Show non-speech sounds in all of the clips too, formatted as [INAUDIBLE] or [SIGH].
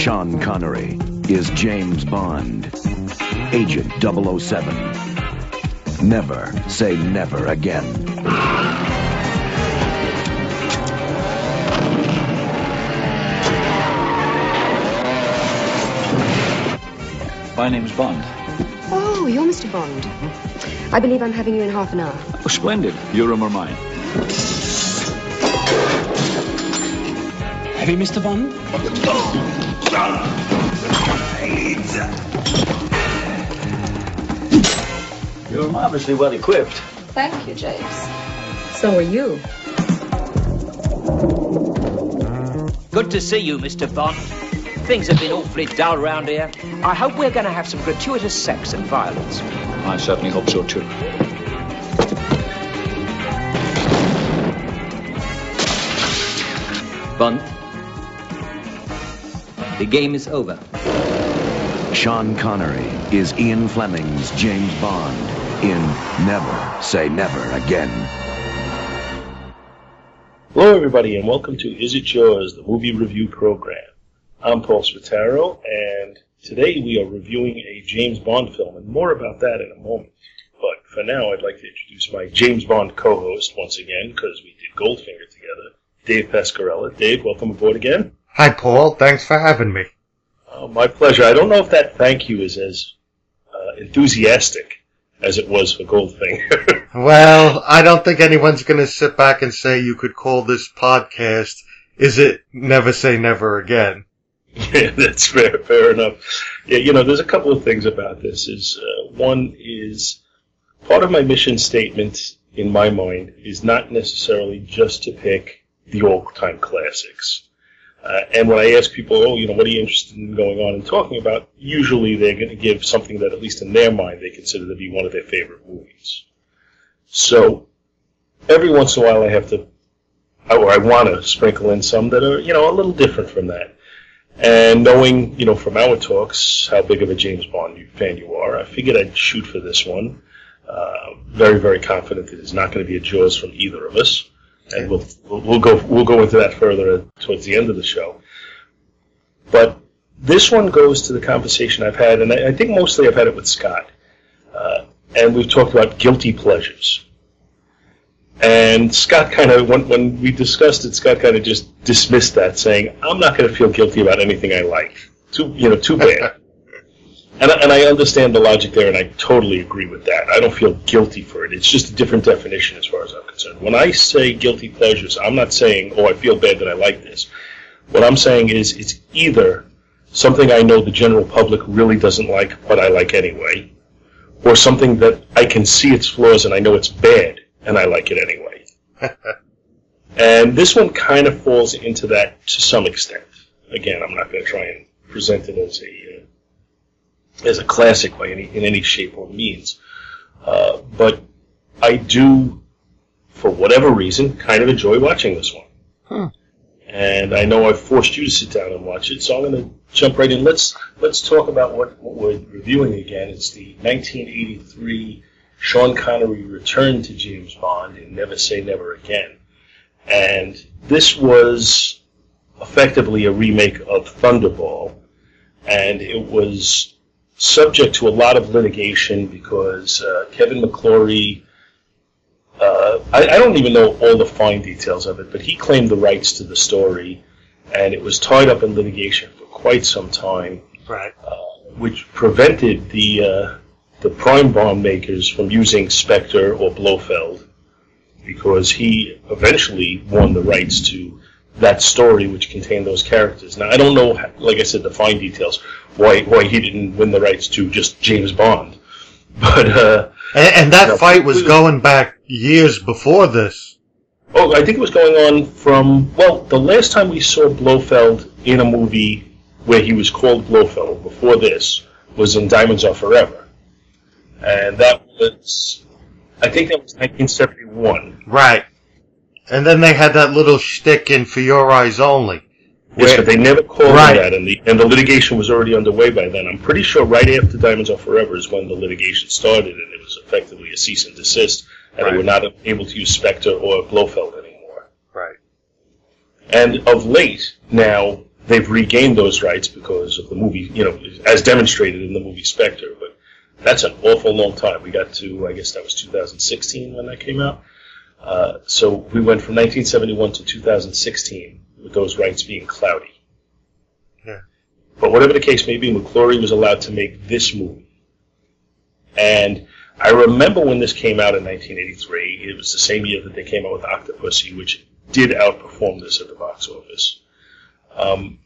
Sean Connery is James Bond, Agent 007. Never say never again. My name's Bond. Oh, you're Mr. Bond. I believe I'm having you in half an hour. Oh, splendid. Your room or mine? Have you, Mr. Bond? Oh! You're marvelously well equipped. Thank you, James. So are you. Good to see you, Mr. Bond. Things have been awfully dull round here. I hope we're going to have some gratuitous sex and violence. I certainly hope so, too. Bond, the game is over. Sean Connery is Ian Fleming's James Bond in Never Say Never Again. Hello, everybody, and welcome to Is It Yours, the movie review program. I'm Paul Spataro, and today we are reviewing a James Bond film, and more about that in a moment. But for now, I'd like to introduce my James Bond co-host once again, because we did Goldfinger together, Dave Pescarella. Dave, welcome aboard again. Hi, Paul. Thanks for having me. Uh, my pleasure. I don't know if that thank you is as uh, enthusiastic as it was for Goldfinger. [LAUGHS] Well, I don't think anyone's going to sit back and say you could call this podcast, Is It Never Say Never Again? Yeah, that's fair. Fair enough. Yeah, you know, there's a couple of things about this. Is uh, one is part of my mission statement in my mind is not necessarily just to pick the all-time classics. Uh, and when I ask people, oh, you know, what are you interested in going on and talking about? Usually they're going to give something that, at least in their mind, they consider to be one of their favorite movies. So every once in a while, I have to, or I want to sprinkle in some that are, you know, a little different from that. And knowing, you know, from our talks how big of a James Bond fan you are, I figured I'd shoot for this one. Uh, very, very confident that it's not going to be a Jaws from either of us, and we'll, we'll go we'll go into that further towards the end of the show. But this one goes to the conversation I've had, and I, I think mostly I've had it with Scott, uh, and we've talked about guilty pleasures. And Scott kind of, when, when we discussed it, Scott kind of just dismissed that, saying, "I'm not going to feel guilty about anything I like. Too, you know, too bad." [LAUGHS] and, I- and I understand the logic there, and I totally agree with that. I don't feel guilty for it. It's just a different definition as far as I'm concerned. When I say guilty pleasures, I'm not saying, "Oh, I feel bad that I like this." What I'm saying is, it's either something I know the general public really doesn't like, but I like anyway, or something that I can see its flaws and I know it's bad, and I like it anyway. [LAUGHS] and this one kind of falls into that to some extent. Again, I'm not going to try and present it as a uh, as a classic by any in any shape or means, uh, but I do, for whatever reason, kind of enjoy watching this one. And I know I've forced you to sit down and watch it, so I'm going to jump right in. Let's let's talk about what, what we're reviewing again. It's the 1983 Sean Connery return to James Bond in Never Say Never Again, and this was effectively a remake of Thunderball, and it was subject to a lot of litigation because uh, Kevin McClory. Uh, I, I don't even know all the fine details of it, but he claimed the rights to the story, and it was tied up in litigation for quite some time, Right. which prevented the uh, the prime bomb makers from using Spectre or Blofeld, because he eventually won the rights to that story, which contained those characters. Now, I don't know, like I said, the fine details why why he didn't win the rights to just James Bond, [LAUGHS] but. Uh, And, and that No. fight was going back years before this. Oh, I think it was going on from well, the last time we saw Blofeld in a movie where he was called Blofeld before this was in Diamonds Are Forever, and that was, I think that was 1971. Right. And then they had that little shtick in For Your Eyes Only. Yes, but they never called Right. that, and the and the litigation was already underway by then. I'm pretty sure right after Diamonds Are Forever is when the litigation started, and it was effectively a cease and desist, and they were not able to use Spectre or Blofeld anymore. Right. And of late, now, they've regained those rights because of the movie, you know, as demonstrated in the movie Spectre. But that's an awful long time. We got to, I guess that was 2016 when that came out. Uh, so we went from 1971 to 2016 with those rights being cloudy. Yeah. But whatever the case may be, McClory was allowed to make this movie. And I remember when this came out in 1983, it was the same year that they came out with Octopussy, which did outperform this at the box office. Um,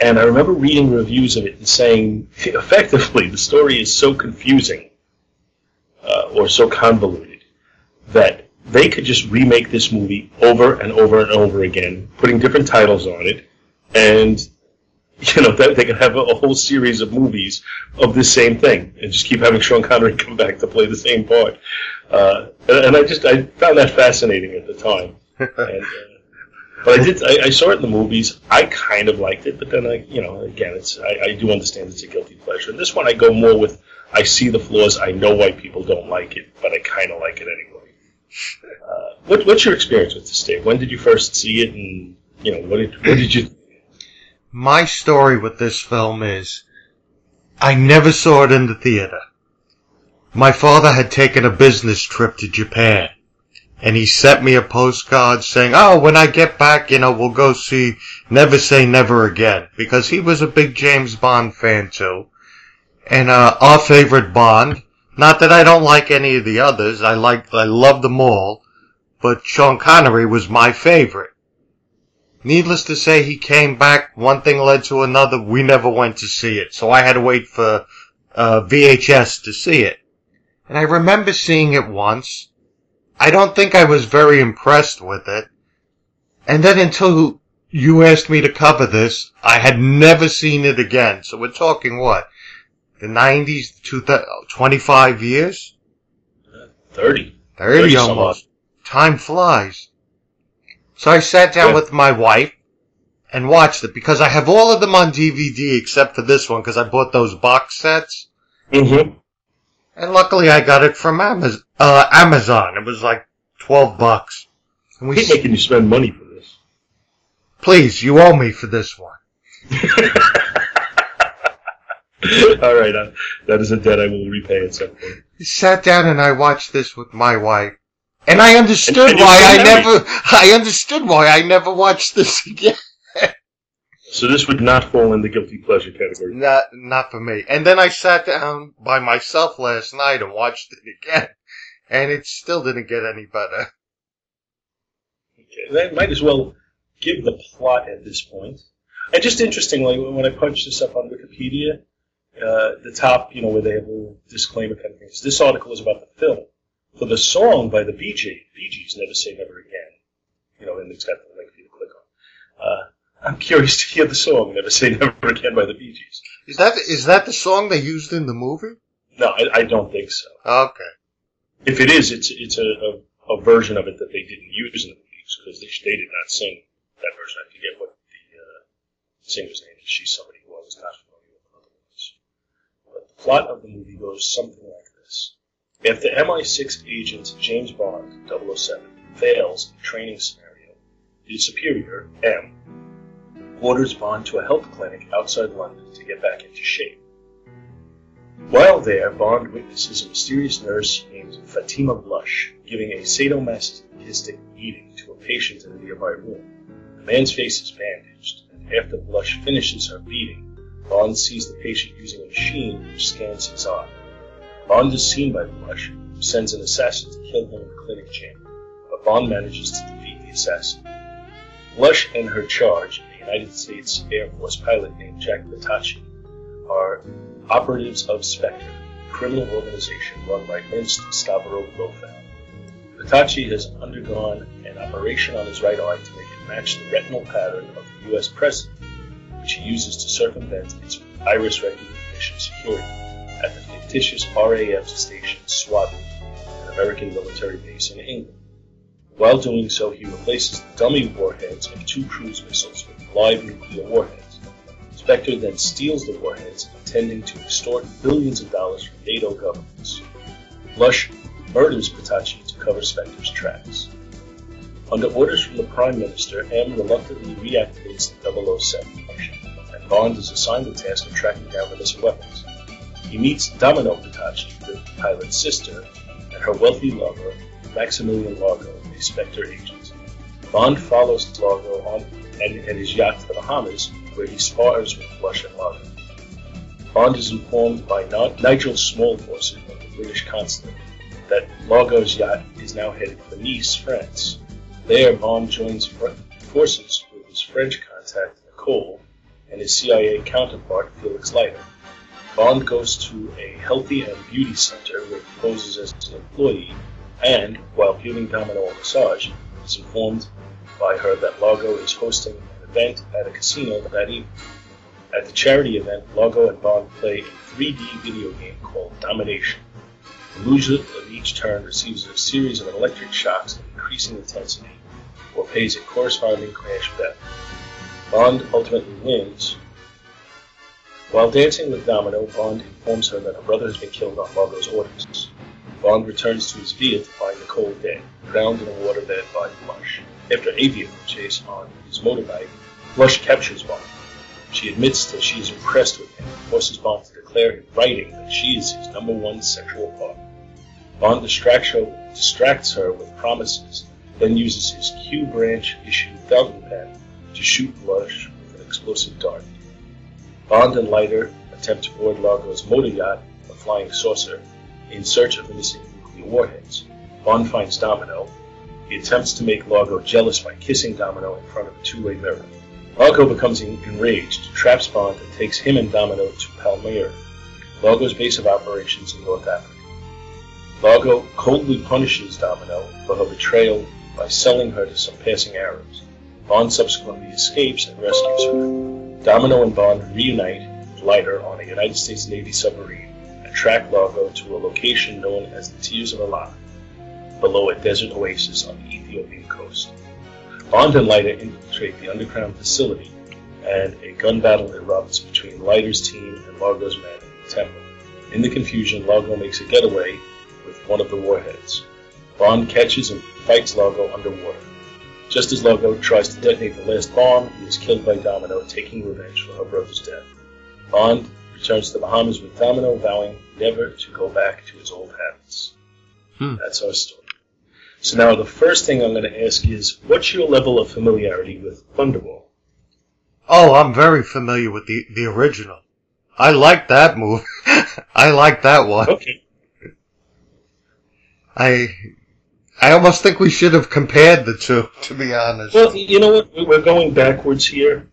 and I remember reading reviews of it and saying, [LAUGHS] effectively, the story is so confusing uh, or so convoluted they could just remake this movie over and over and over again, putting different titles on it, and [LAUGHS] you know that they could have a, a whole series of movies of this same thing, and just keep having Sean Connery [LAUGHS] come back to play the same part. Uh, and, and I just I found that fascinating at the time. [LAUGHS] and, uh, but I did. I, I, saw it in the movies. I kind of liked it, but then I, you know, again, it's. I, I, do understand it's a guilty pleasure. And this one, I go more with. I see the flaws. I know why people don't like it, but I kind of like it anyway. What, what's your experience with this, Dave? When did you first see it, and you know, what did what did you? My story with this film is, I never saw it in the theater. My father had taken a business trip to Japan and he sent me a postcard saying, "Oh, when I get back, you know, we'll go see Never Say Never Again," because he was a big James Bond fan too, and uh, our favorite Bond. Not that I don't like any of the others. I like, I love them all, but Sean Connery was my favorite. Needless to say, he came back. One thing led to another. We never went to see it, so I had to wait for uh, VHS to see it. And I remember seeing it once I don't think I was very impressed with it. And then until you asked me to cover this, I had never seen it again. So we're talking what? The 90s, 25 years? 30. 30, 30 almost. Time flies. So I sat down yeah. with my wife and watched it because I have all of them on DVD except for this one because I bought those box sets. Mm-hmm. And luckily I got it from Amazon. Uh, Amazon. It was like 12 bucks. And we I hate making you spend money for this. Please, you owe me for this one. [LAUGHS] [LAUGHS] All right, uh, that is a debt I will repay at some point. I sat down and I watched this with my wife, and I understood [LAUGHS] and, why I never. I understood why I never watched this again. So this would not fall in the guilty pleasure category. Not, not for me. And then I sat down by myself last night and watched it again, and it still didn't get any better. Okay, that might as well give the plot at this point. And just interestingly, when I punched this up on Wikipedia, uh, the top, you know, where they have a little disclaimer kind of things. This article is about the film. For the song by the Bee Gees, Bee Gees, Never Say Never Again, you know, and it's got the link for you to click on. Uh, I'm curious to hear the song "Never Say Never Again" by the Bee Gees. Is that is that the song they used in the movie? No, I, I don't think so. Okay. If it is, it's it's a, a, a version of it that they didn't use in the movies because they, they did not sing that version. I forget what the uh, singer's name is. She's somebody who I was not familiar with otherwise. But the plot of the movie goes something like this: If the MI6 agent James Bond 007 fails a training scenario, his superior M orders Bond to a health clinic outside London to get back into shape. While there, Bond witnesses a mysterious nurse named Fatima Blush giving a sadomasochistic beating to a patient in a nearby room. The man's face is bandaged, and after Blush finishes her beating, Bond sees the patient using a machine which scans his eye. Bond is seen by Blush, who sends an assassin to kill him in the clinic chamber, but Bond manages to defeat the assassin. Blush and her charge a United States Air Force pilot named Jack Petachi are operatives of Spectre, a criminal organization run by Ernst Stavro Blofeld. Petachi has undergone an operation on his right eye to make it match the retinal pattern of the U.S. president, which he uses to circumvent its iris recognition security at the fictitious RAF station Swadley, an American military base in England. While doing so, he replaces the dummy warheads of two cruise missiles with live nuclear warheads. Spectre then steals the warheads, intending to extort billions of dollars from NATO governments. Blush murders Petachi to cover Spectre's tracks. Under orders from the Prime Minister, M reluctantly reactivates the 007 function, and Bond is assigned the task of tracking down missing weapons. He meets Domino Petachi, the pilot's sister, and her wealthy lover, Maximilian Largo, a Spectre agent. Bond follows Largo on at, at his yacht to the Bahamas, where he spars with and Largo. Bond is informed by Nigel Small-Fawcett of the British consulate that Largo's yacht is now headed for Nice, France. There, Bond joins forces with his French contact, Nicole, and his CIA counterpart, Felix Leiter. Bond goes to a healthy and beauty center where he poses as an employee and, while giving Domino a massage, is informed by her that Largo is hosting an event at a casino that evening. At the charity event, Largo and Bond play a 3D video game called Domination. The loser of each turn receives a series of electric shocks of increasing intensity or pays a corresponding crash bet. Bond ultimately wins. While dancing with Domino, Bond informs her that her brother has been killed on Largo's orders. Bond returns to his Via to find Nicole dead, drowned in a waterbed by Blush. After a vehicle chase on his motorbike, Blush captures Bond. She admits that she is impressed with him and forces Bond to declare in writing that she is his number one sexual partner. Bond distracts her, distracts her with promises then uses his Q branch issued fountain pen to shoot Blush with an explosive dart. Bond and Leiter attempt to board Largo's motor yacht, the Flying Saucer, in search of the missing nuclear warheads. Bond finds Domino. He attempts to make Largo jealous by kissing Domino in front of a two-way mirror. Largo becomes enraged, traps Bond, and takes him and Domino to Palmyra, Largo's base of operations in North Africa. Largo coldly punishes Domino for her betrayal by selling her to some passing Arabs. Bond subsequently escapes and rescues her. Domino and Bond reunite with Leiter on a United States Navy submarine and track Largo to a location known as the Tears of Allah, below a desert oasis on the Ethiopian coast. Bond and Leiter infiltrate the underground facility, and a gun battle erupts between Leiter's team and Largo's men in the temple. In the confusion, Largo makes a getaway with one of the warheads. Bond catches and fights Largo underwater. Just as Largo tries to detonate the last bomb, he is killed by Domino, taking revenge for her brother's death. Bond returns to the Bahamas with Domino, vowing never to go back to his old habits. Hmm. That's our story. So now the first thing I'm going to ask is, what's your level of familiarity with Thunderball? Oh, I'm very familiar with the, the original. I like that movie. [LAUGHS] I like that one. Okay. I I almost think we should have compared the two, to be honest. Well, you know what? We're going backwards here,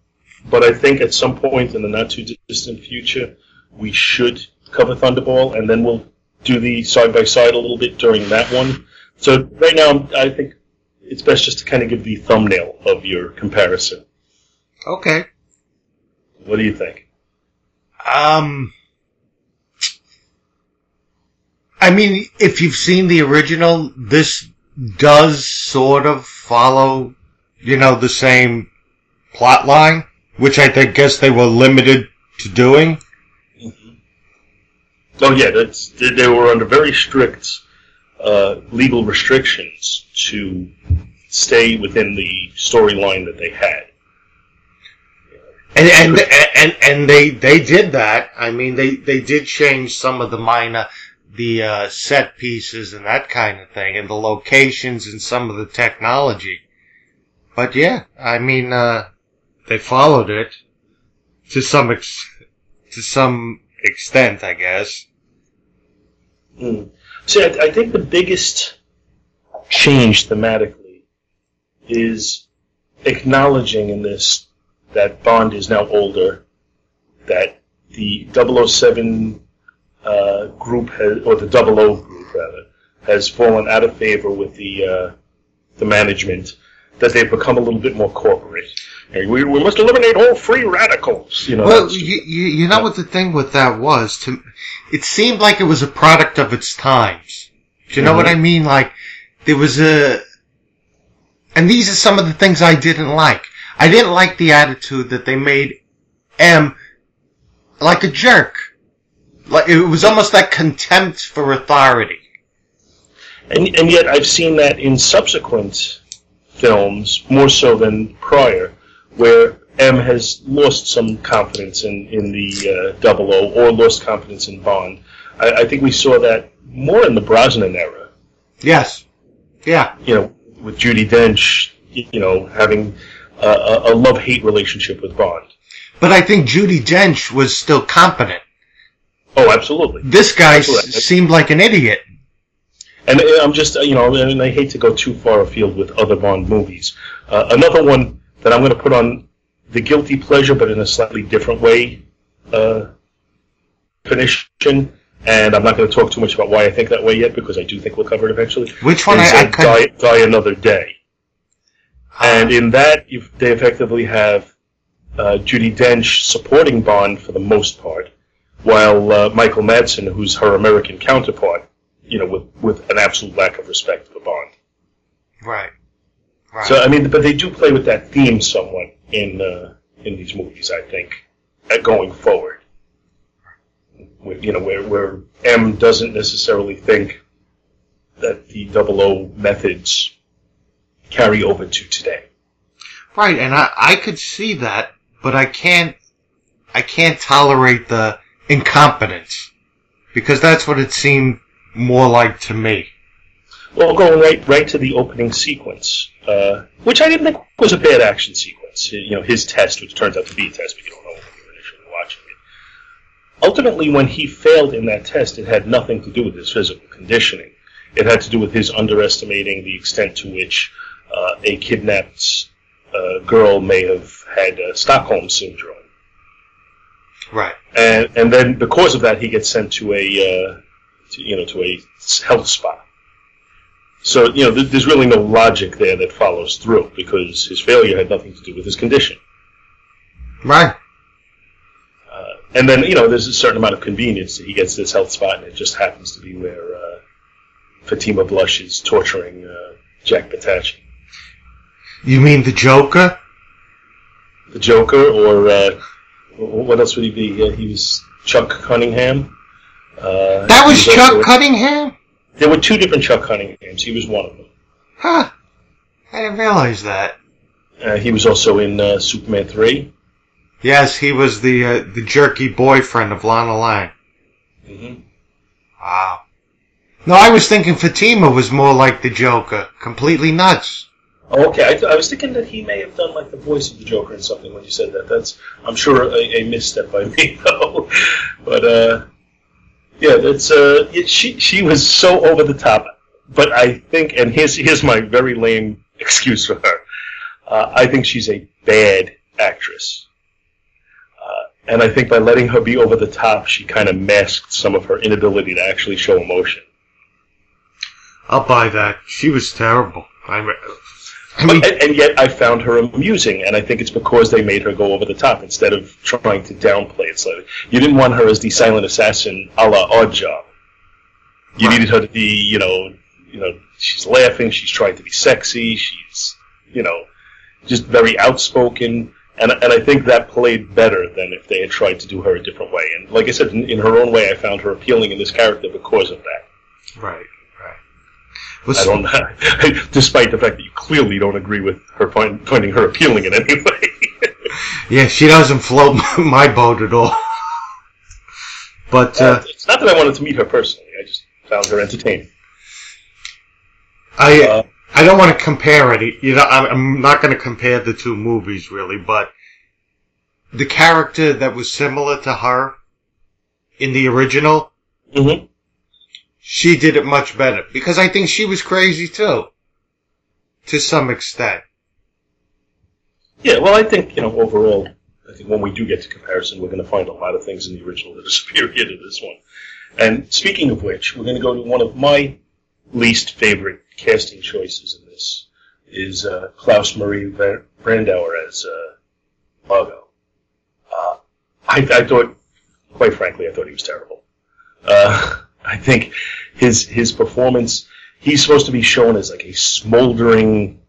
but I think at some point in the not too distant future, we should cover Thunderball, and then we'll do the side by side a little bit during that one. So right now, I think it's best just to kind of give the thumbnail of your comparison. Okay. What do you think? Um. I mean, if you've seen the original, this does sort of follow, you know, the same plot line, which I think, guess they were limited to doing. Mm-hmm. Oh yeah, that's they, they were under very strict uh, legal restrictions to stay within the storyline that they had. And and and and they they did that. I mean, they they did change some of the minor the uh, set pieces and that kind of thing, and the locations and some of the technology. But yeah, I mean, uh, they followed it to some ex- to some extent, I guess. Mm. See, I, I think the biggest change thematically is acknowledging in this that Bond is now older, that the 007 uh, group has, or the Double O group rather, has fallen out of favor with the uh, the management. That they've become a little bit more corporate. Hey, we, we must eliminate all free radicals. You know. Well, you, you know what the thing with that was to, it seemed like it was a product of its times. Do you know mm-hmm. what I mean? Like there was a, and these are some of the things I didn't like. I didn't like the attitude that they made M like a jerk. Like it was almost that contempt for authority. And and yet I've seen that in subsequent films, more so than prior, where M has lost some confidence in, in the uh, Double O or lost confidence in Bond. I, I think we saw that more in the Brosnan era, Yes. Yeah. you know, with Judi Dench, you know, having a, a, a love-hate relationship with Bond. But I think Judi Dench was still competent. Oh, absolutely. This guy s- Absolutely. seemed like an idiot. And uh, I'm just, uh, you know, and I hate to go too far afield with other Bond movies. Uh, another one that I'm going to put on the guilty pleasure, but in a slightly different way, uh, definition. And I'm not going to talk too much about why I think that way yet, because I do think we'll cover it eventually. Which one? is, I, I die, die Another Day. And in that, they effectively have uh, Judi Dench supporting Bond for the most part, while uh, Michael Madsen, who's her American counterpart, you know, with, with an absolute lack of respect for Bond. Right. Right. So I mean, but they do play with that theme somewhat in uh, in these movies. I think uh, going forward, Where- you know, where where M doesn't necessarily think that the double O methods carry over to today. Right, and I, I could see that, but I can't I can't tolerate the incompetence. Because that's what it seemed more like to me. Well, going right right to the opening sequence, uh, which I didn't think was a bad action sequence. You know, his test, which turns out to be a test, but you don't know when you're initially watching it. Ultimately, when he failed in that test, it had nothing to do with his physical conditioning. It had to do with his underestimating the extent to which uh, a kidnapped uh, girl may have had uh, Stockholm syndrome Right. and and then because of that, he gets sent to a uh, to, you know to a health spa. So you know, th- there's really no logic there that follows through because his failure had nothing to do with his condition. Right. Uh, and then you know, there's a certain amount of convenience. That he gets this health spot, and it just happens to be where uh, Fatima Blush is torturing uh, Jack Petachi, You mean the Joker? the Joker, or uh, what else would he be? Uh, he was Chuck Cunningham. Uh, That was he Chuck also- Cunningham? There were two different Chuck Cunninghams. He was one of them. Huh. I didn't realize that. Uh, he was also in uh, Superman 3. Yes, he was the uh, the jerky boyfriend of Lana Lang. Mm-hmm. Wow. No, I was thinking Fatima was more like the Joker. Completely nuts. Oh, okay. I, th- I was thinking that he may have done like the voice of the Joker in something when you said that. That's, I'm sure, a, a misstep by [LAUGHS] me though. but uh, yeah, that's uh, it, she she was so over the top. But I think, and here's here's my very lame excuse for her. Uh, I think she's a bad actress. Uh, and I think by letting her be over the top, she kind of masked some of her inability to actually show emotion. I'll buy that. She was terrible. I, re- I mean, But, and, and yet I found her amusing, and I think it's because they made her go over the top instead of trying to downplay it slightly. You didn't want her as the silent assassin a la Oddjob. You Right. needed her to be, you know, you know, she's laughing, she's trying to be sexy, she's, you know, just very outspoken, and and I think that played better than if they had tried to do her a different way. And like I said, in, in her own way, I found her appealing in this character because of that. right. Was, I don't, [LAUGHS] despite the fact that you clearly don't agree with her find, finding her appealing in any way. [LAUGHS] Yeah, she doesn't float [LAUGHS] my boat at all. But uh, it's not that I wanted to meet her personally. I just found her entertaining. I Uh, I don't want to compare any. You know, I'm, I'm not going to compare the two movies really, but the character that was similar to her in the original, hmm she did it much better because I think she was crazy too, to some extent. Yeah, well, I think you know overall, I think when we do get to comparison, we're going to find a lot of things in the original that are [LAUGHS] superior to this one. And speaking of which, we're going to go to one of my least favorite casting choices in this is uh, Klaus Maria Brandauer as uh. Uh, I, I thought, quite frankly, I thought he was terrible. Uh, [LAUGHS] I think his his performance. He's supposed to be shown as like a smoldering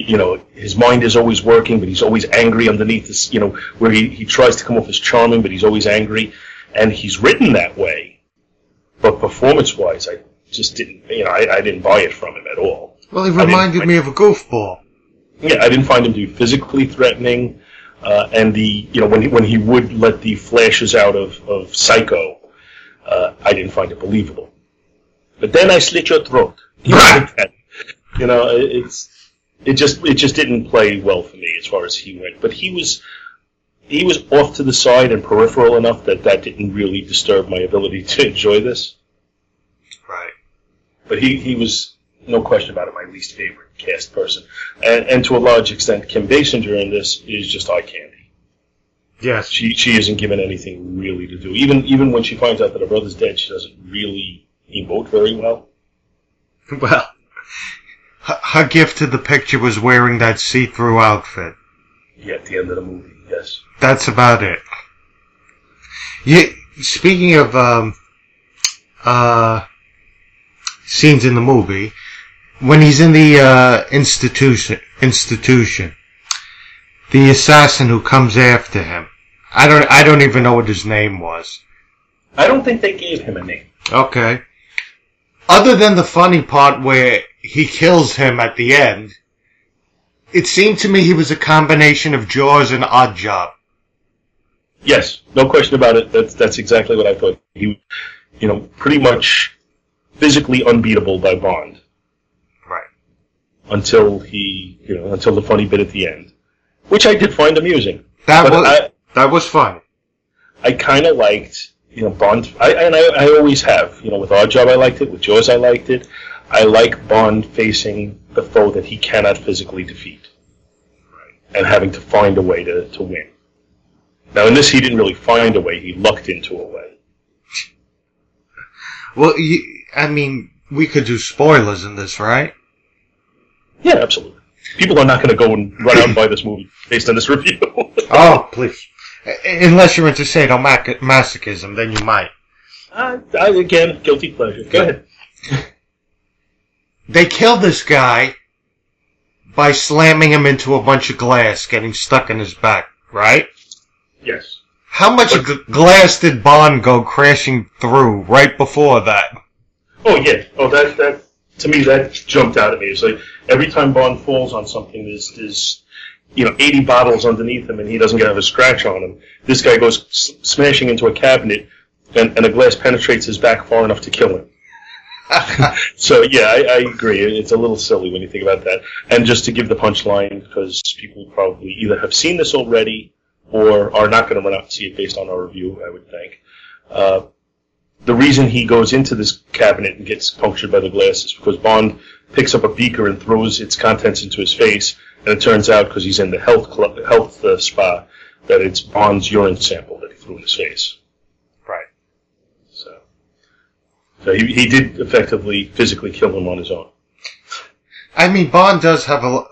you know, his mind is always working, but he's always angry underneath this, you know, where he, he tries to come off as charming, but he's always angry. And he's written that way. But performance wise, I just didn't, you know, I, I didn't buy it from him at all. Well, he reminded I- me of a goofball. Yeah, I didn't find him to be physically threatening, uh, and the you know when he, when he would let the flashes out of of Psycho, uh, I didn't find it believable. But then I slit your throat. You know, like that. You know, it- it's it just it just didn't play well for me as far as he went. But he was he was off to the side and peripheral enough that that didn't really disturb my ability to enjoy this. Right. But he, he was no question about it my least favorite cast person, and and to a large extent, Kim Basinger in this is just eye candy. Yes. She she isn't given anything really to do. Even even when she finds out that her brother's dead, she doesn't really emote very well. [LAUGHS] Well, her, her gift to the picture was wearing that see-through outfit. Yeah, at the end of the movie, yes. That's about it. Yeah. Speaking of um, uh, scenes in the movie, when he's in the uh, institution, institution, the assassin who comes after him, I don't, I don't even know what his name was. I don't think they gave him a name. Okay. Other than the funny part where he kills him at the end, it seemed to me he was a combination of Jaws and Oddjob. Yes, no question about it. That's that's exactly what I thought. He, you know, pretty much physically unbeatable by Bond. Right. until he, you know, until the funny bit at the end, which I did find amusing. That But was I, that was fun. I kind of liked, you know, Bond. I, and I, I always have, you know, with Oddjob I liked it, with Jaws I liked it. I like Bond facing the foe that he cannot physically defeat, and having to find a way to, to win. Now in this, he didn't really find a way; he lucked into a way. [LAUGHS] Well, you, I mean, we could do spoilers in this, right? Yeah, absolutely. People are not going to go and run out and buy this movie based on this review. [LAUGHS] Oh, [LAUGHS] please. I- Unless you're into sadomasochism, then you might. uh, again, guilty pleasure. Go ahead. They killed this guy by slamming him into a bunch of glass, getting stuck in his back, right? Yes. How much But- g- glass did Bond go crashing through right before that? Oh yeah. Oh, that that to me that jumped out at me. It's like every time Bond falls on something, there's there's you know 80 bottles underneath him, and he doesn't get a scratch on him. This guy goes s- smashing into a cabinet, and, and a glass penetrates his back far enough to kill him. [LAUGHS] so yeah, I, I agree. It's a little silly when you think about that. And just to give the punchline, because people probably either have seen this already or are not going to run out and see it based on our review, I would think. Uh, the reason he goes into this cabinet and gets punctured by the glass is because Bond picks up a beaker and throws its contents into his face, and it turns out because he's in the health club, health uh, spa that it's Bond's urine sample that he threw in his face. Right. So, so he, he did effectively physically kill him on his own. I mean, Bond does have a,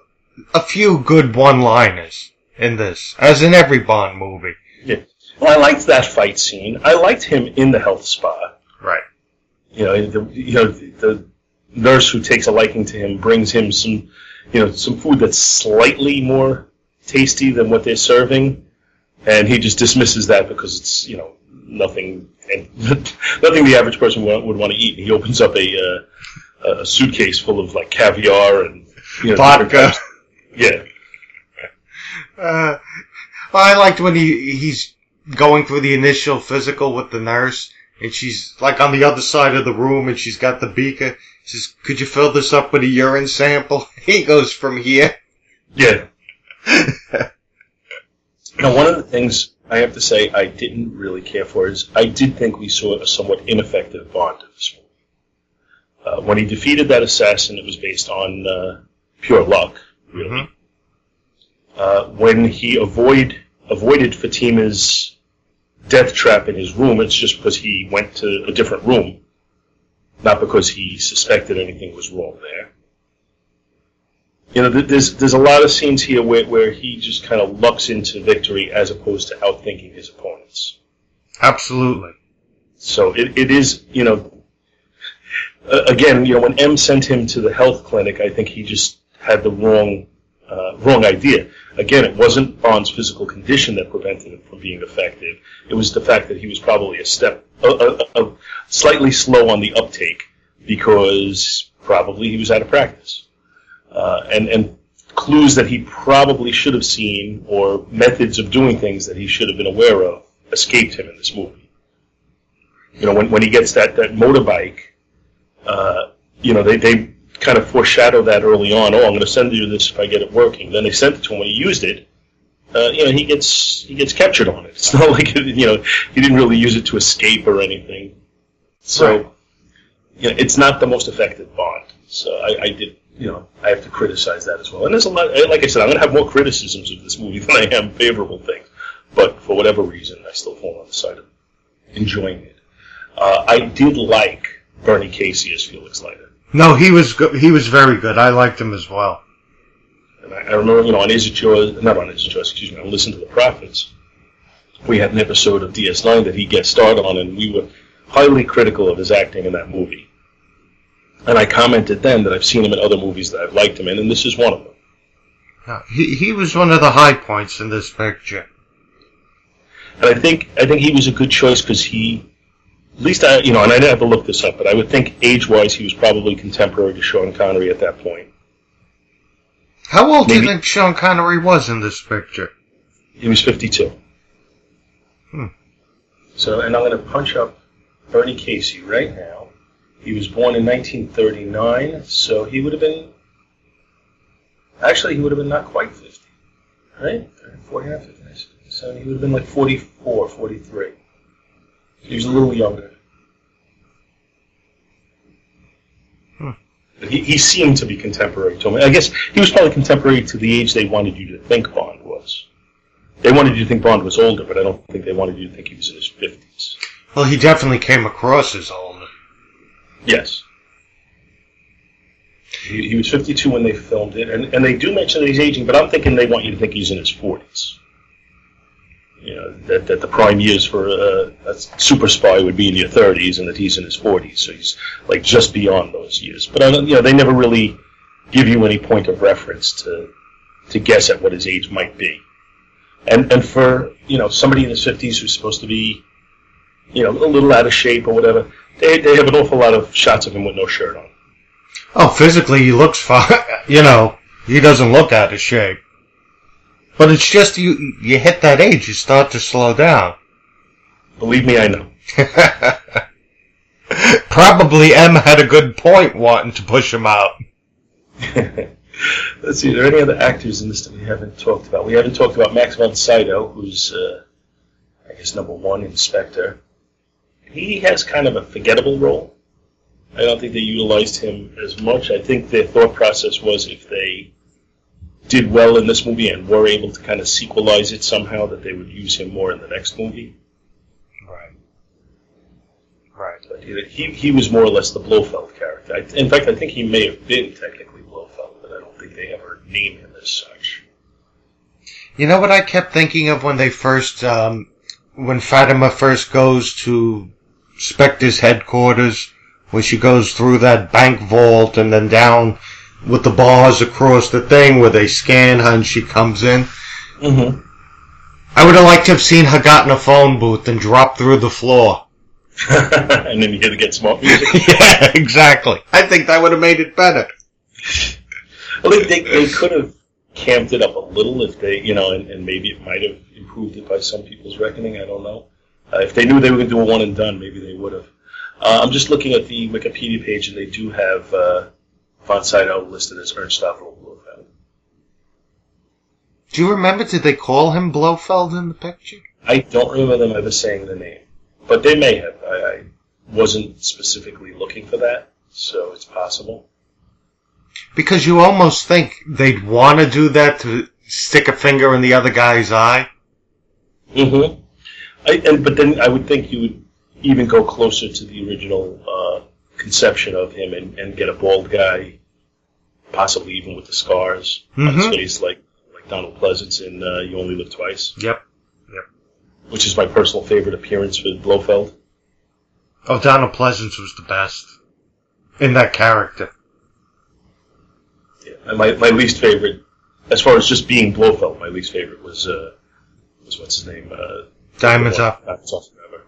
a few good one-liners in this, as in every Bond movie. Yeah. Well, I liked that fight scene. I liked him in the health spa. Right. You know, the, you know the nurse who takes a liking to him brings him some, you know, some food that's slightly more tasty than what they're serving, and he just dismisses that because it's you know nothing [LAUGHS] nothing the average person would, would want to eat. He opens up a uh, a suitcase full of like caviar and you know Vodka. Yeah, Uh, well, I liked when he he's going through the initial physical with the nurse, and she's like on the other side of the room, and she's got the beaker. She says, "Could you fill this up with a urine sample?" [LAUGHS] He goes from here. yeah. [LAUGHS] Now, one of the things I have to say I didn't really care for is I did think we saw a somewhat ineffective Bond in this movie. Uh, when he defeated that assassin, it was based on uh, pure luck, really. Uh, when he avoid avoided Fatima's death trap in his room, it's just because he went to a different room, not because he suspected anything was wrong there. You know, there's there's a lot of scenes here where, where he just kind of lucks into victory as opposed to outthinking his opponents. Absolutely. So it, it is, you know, again, you know, when M sent him to the health clinic, I think he just had the wrong uh, wrong idea. Again, it wasn't Bond's physical condition that prevented him from being effective. It was the fact that he was probably a step, a, a, slightly slow on the uptake because probably he was out of practice. Uh, and and clues that he probably should have seen or methods of doing things that he should have been aware of escaped him in this movie. You know, when, when he gets that, that motorbike, uh, you know, they, they kind of foreshadow that early on. Oh, I'm going to send you this if I get it working. Then they sent it to him when he used it. Uh, you know, he gets he gets captured on it. It's [LAUGHS] not like you know he didn't really use it to escape or anything. So, Right. you know, it's not the most effective Bond. So I, I did, you know, I have to criticize that as well. And there's a lot. Like I said, I'm going to have more criticisms of this movie [LAUGHS] than I am favorable things. But for whatever reason, I still fall on the side of enjoying it. Uh, I did like Bernie Casey as Felix Leiter. No, he was good. He was very good. I liked him as well. And I, I remember, you know, on Is It Yours, not on Is It Yours, excuse me, on Listen to the Prophets, we had an episode of DS9 that he guest starred on, and we were highly critical of his acting in that movie. And I commented then that I've seen him in other movies that I've liked him in, and this is one of them. No, he he was one of the high points in this picture. And I think I think he was a good choice because he, at least I, you know, and I didn't have look this up, but I would think age-wise he was probably contemporary to Sean Connery at that point. How old do you think Sean Connery was in this picture? He was 52. Hmm. So, and I'm going to punch up Bernie Casey right now. He was born in 1939, so he would have been. Actually, he would have been not quite 50, right? 49, 59, 60, so he would have been like 44, 43. He was a little younger. Hmm. But He, he seemed to be contemporary to him. I guess he was probably contemporary to the age they wanted you to think Bond was. They wanted you to think Bond was older, but I don't think they wanted you to think he was in his 50s. Well, he definitely came across as older. Yes. He, he was 52 when they filmed it, and, and they do mention that he's aging, but I'm thinking they want you to think he's in his 40s. You know, that, that the prime years for uh, a super spy would be in your 30s, and that he's in his 40s, so he's like just beyond those years. But I you know, they never really give you any point of reference to to guess at what his age might be. And and for you know somebody in his 50s who's supposed to be, you know, a little out of shape or whatever, they they have an awful lot of shots of him with no shirt on. Oh, physically he looks fine. [LAUGHS] You know, he doesn't look out of shape. But it's just you you hit that age, you start to slow down. Believe me, I know. [LAUGHS] Probably M had a good point wanting to push him out. [LAUGHS] Let's see. Are there any other actors in this that we haven't talked about? We haven't talked about Max von Sydow, who's, uh, I guess, number one inspector. He has kind of a forgettable role. I don't think they utilized him as much. I think their thought process was if they did well in this movie and were able to kind of sequelize it somehow, that they would use him more in the next movie. Right. Right. But he, he, he was more or less the Blofeld character. I, in fact, I think he may have been technically Blofeld, but I don't think they ever named him as such. You know what I kept thinking of when they first, um, when Fatima first goes to Spectre's headquarters, where she goes through that bank vault and then down with the bars across the thing where they scan her and she comes in. Mm-hmm. I would have liked to have seen her got in a phone booth and drop through the floor. [LAUGHS] and then you get to get smart music. [LAUGHS] yeah, exactly. I think that would have made it better. [LAUGHS] Well, they, they, they could have camped it up a little if they, you know, and, and maybe it might have improved it by some people's reckoning. I don't know. Uh, if they knew they were going to do a one and done, maybe they would have. Uh, I'm just looking at the Wikipedia page, and they do have uh, von Sydow listed as Ernst Stavro Blofeld. Do you remember, did they call him Blofeld in the picture? I don't remember them ever saying the name, but they may have. I, I wasn't specifically looking for that, so it's possible. Because you almost think they'd want to do that to stick a finger in the other guy's eye. Mm-hmm. I, and but then I would think you would even go closer to the original uh, conception of him and, and get a bald guy, possibly even with the scars on his face, like like Donald Pleasence in uh, You Only Live Twice, Yep. Yep. which is my personal favorite appearance with Blofeld. Oh, Donald Pleasence was the best in that character. Yeah. And my, my least favorite, as far as just being Blofeld, my least favorite was uh, was what's his name? Uh, Diamonds Up. Diamonds Up Forever.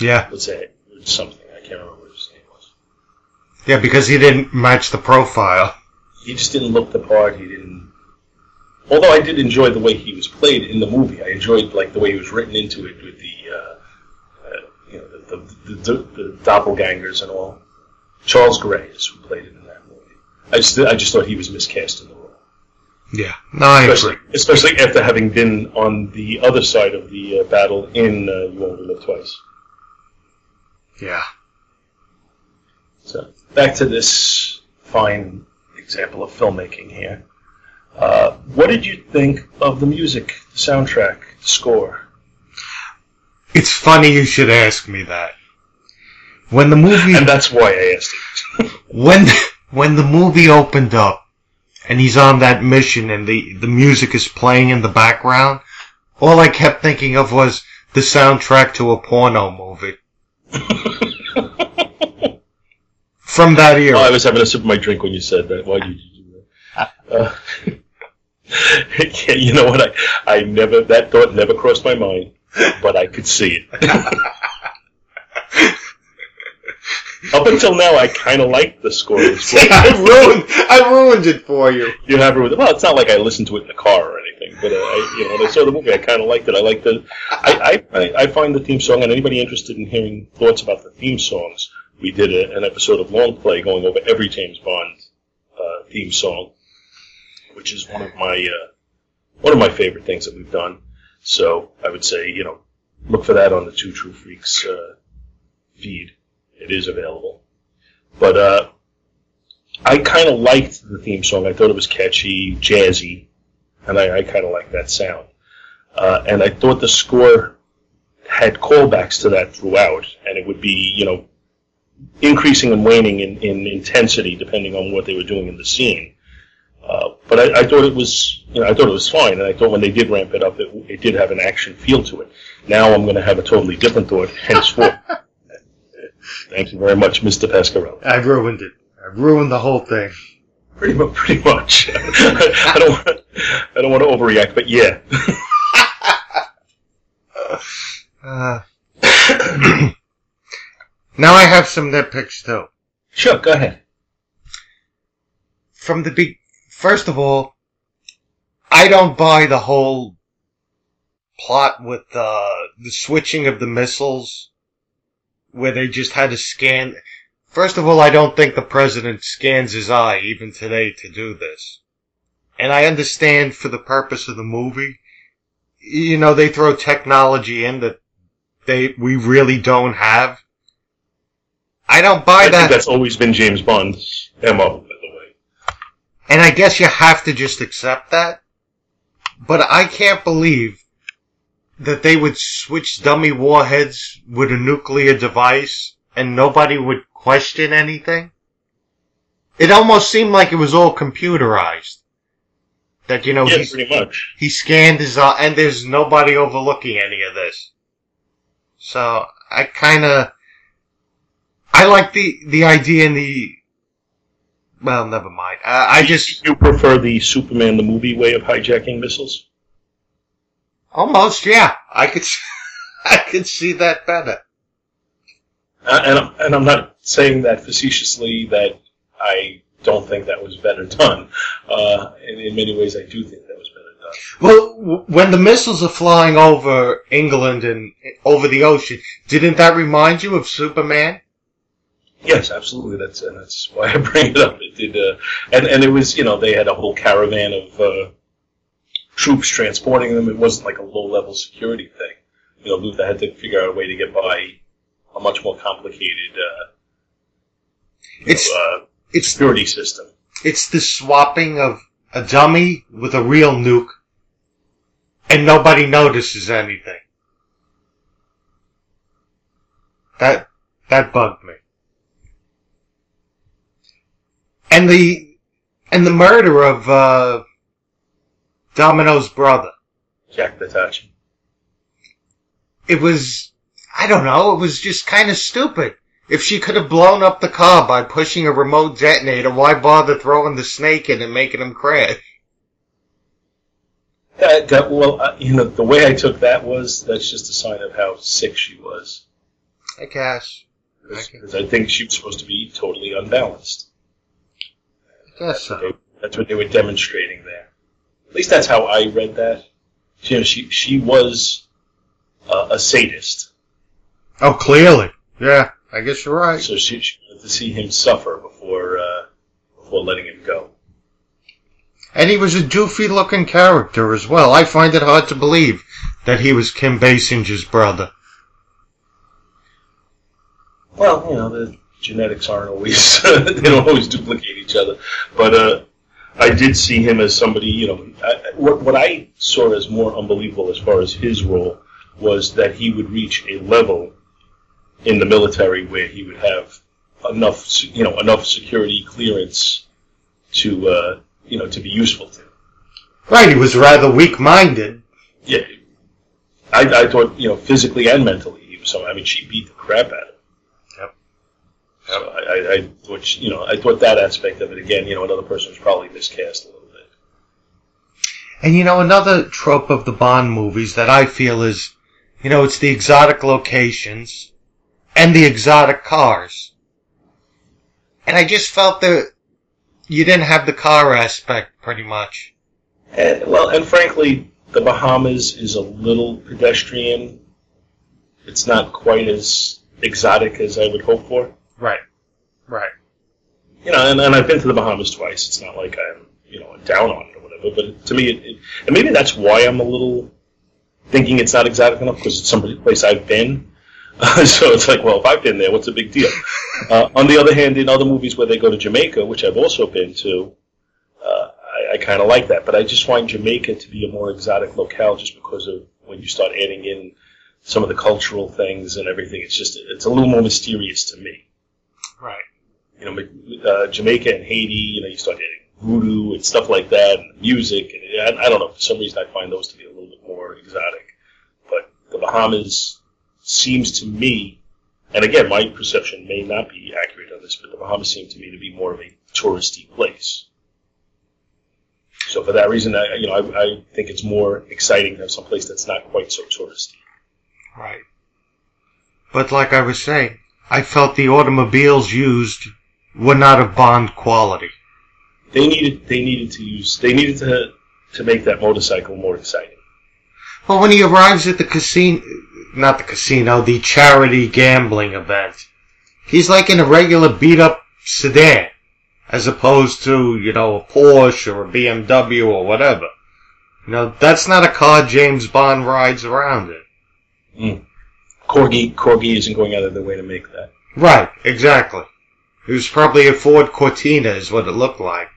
Yeah. Let's say something I can't remember what his name was. Yeah, because he didn't match the profile. He just didn't look the part. He didn't although I did enjoy the way he was played in the movie, I enjoyed like the way he was written into it with the, uh, uh, you know, the, the, the, the doppelgangers and all. Charles Gray is who played it in that movie. I just, I just thought he was miscast in the role. Yeah. No, I Especially, agree. especially after having been on the other side of the uh, battle in uh, You Only Live Twice. Yeah. So back to this fine example of filmmaking here. Uh, what did you think of the music, the soundtrack, the score? It's funny you should ask me that. When the movie And that's why I asked it. [LAUGHS] when when the movie opened up and he's on that mission and the the music is playing in the background, all I kept thinking of was the soundtrack to a porno movie [LAUGHS] from that era. Oh, I was having a sip of my drink when you said that. Why did you do that? Uh, yeah, [LAUGHS] you know what? I, I never that thought never crossed my mind, but I could see it. [LAUGHS] Up until now, I kind of liked the score. [LAUGHS] Well. I ruined I ruined it for you. You have ruined it. Well, it's not like I listened to it in the car or anything, but uh, I, you know, when I saw the movie, I kind of liked it. I liked the. I I- I find the theme song, and anybody interested in hearing thoughts about the theme songs, we did a, an episode of Long Play going over every James Bond uh, theme song, which is one of my uh, one of my favorite things that we've done. So I would say, you know, look for that on the Two True Freaks uh, feed. It is available, but uh, I kind of liked the theme song. I thought it was catchy, jazzy, and I, I kind of like that sound. Uh, and I thought the score had callbacks to that throughout, and it would be, you know, increasing and waning in, in intensity depending on what they were doing in the scene. Uh, but I, I thought it was, you know, I thought it was fine, and I thought when they did ramp it up, it, it did have an action feel to it. Now I'm going to have a totally different thought henceforth. [LAUGHS] Thank you very much, Mr. Pescarelli. I've ruined it. I've ruined the whole thing. Pretty much. Pretty much. [LAUGHS] I don't. Want, I don't want to overreact, but yeah. [LAUGHS] Uh, [CLEARS THROAT] now I have some nitpicks too. Sure. Go ahead. From the big, first of all, I don't buy the whole plot with uh, the switching of the missiles, where they just had to scan. First of all, I don't think the president scans his eye even today to do this. And I understand for the purpose of the movie, you know, they throw technology in that they we really don't have. I don't buy I that. think that's always been James Bond's mo. By the way. And I guess you have to just accept that. But I can't believe that they would switch dummy warheads with a nuclear device and nobody would question anything. It almost seemed like it was all computerized. That, you know, Yeah, pretty much. he scanned his eye, and there's nobody overlooking any of this. So, I kinda, I like the, the idea and the, well, never mind. Uh, I just, You prefer the Superman the movie way of hijacking missiles? almost, yeah, I could, [LAUGHS] I could see that better. Uh, and I'm, and I'm not saying that facetiously that I don't think that was better [LAUGHS] done. Uh, in, in many ways, I do think that was better done. Well, when the missiles are flying over England and over the ocean, didn't that remind you of Superman? Yes, absolutely. That's and that's why I bring it up. It did, uh, and and it was you know they had a whole caravan of uh, troops transporting them. It wasn't like a low level security thing. You know, Luther had to figure out a way to get by a much more complicated uh, It's, know, uh, it's security system. It's the swapping of a dummy with a real nuke, and nobody notices anything. That that bugged me. And the and the murder of uh, Domino's brother. Jack Petachi. It was I don't know. It was just kind of stupid. If she could have blown up the car by pushing a remote detonator, why bother throwing the snake in and making him crash? That, that well, uh, you know, the way I took that was that's just a sign of how sick she was. I guess. Because I think she was supposed to be totally unbalanced. Guess so. They- That's what they were demonstrating there. At least that's how I read that. You know, she she was uh, a sadist, Oh, clearly. Yeah, I guess you're right. so she, she wanted to see him suffer before uh, before letting him go. And he was a doofy looking character as well. I find it hard to believe that he was Kim Basinger's brother. Well, you know, the genetics aren't always [LAUGHS] they don't always duplicate each other. But uh, I did see him as somebody. You know, I, what what I saw as more unbelievable as far as his role was that he would reach a level in the military where he would have enough, you know, enough security clearance to, uh, you know, to be useful to. Right, he was rather weak minded. Yeah, I, I thought, you know, physically and mentally he was. So I mean, she beat the crap out of him. Yep. So I, I, I thought, you know, I thought that aspect of it again. You know, another person was probably miscast a little bit. And you know, another trope of the Bond movies that I feel is, you know, it's the exotic locations and the exotic cars. And I just felt that you didn't have the car aspect pretty much. And, well, and frankly, the Bahamas is a little pedestrian. It's not quite as exotic as I would hope for. Right. Right. You know, and, and I've been to the Bahamas twice. It's not like I'm, you know, down on it or whatever. But to me, it, it, and maybe that's why I'm a little thinking it's not exotic enough because it's some place I've been. [LAUGHS] so it's like, well, if I've been there, what's the big deal? [LAUGHS] Uh, on the other hand, in other movies where they go to Jamaica, which I've also been to, uh, I, I kind of like that. But I just find Jamaica to be a more exotic locale just because of when you start adding in some of the cultural things and everything. It's just it's a little more mysterious to me. Right. You know, uh, Jamaica and Haiti. You know, you start adding voodoo and stuff like that, and music. And I, I don't know. For some reason, I find those to be a little bit more exotic. But the Bahamas seems to me, and again, my perception may not be accurate on this, but the Bahamas seem to me to be more of a touristy place. So for that reason, I, you know, I, I think it's more exciting to have some place that's not quite so touristy. Right. But like I was saying, I felt the automobiles used were not of Bond quality. They needed, they needed to use, they needed to to make that motorcycle more exciting. Well, when he arrives at the casino, not the casino, the charity gambling event, he's like in a regular beat up sedan, as opposed to, you know, a Porsche or a BMW or whatever. You know, that's not a car James Bond rides around in. Hmm. Corgi, Corgi isn't going out of their way to make that. Right, exactly. It was probably a Ford Cortina is what it looked like.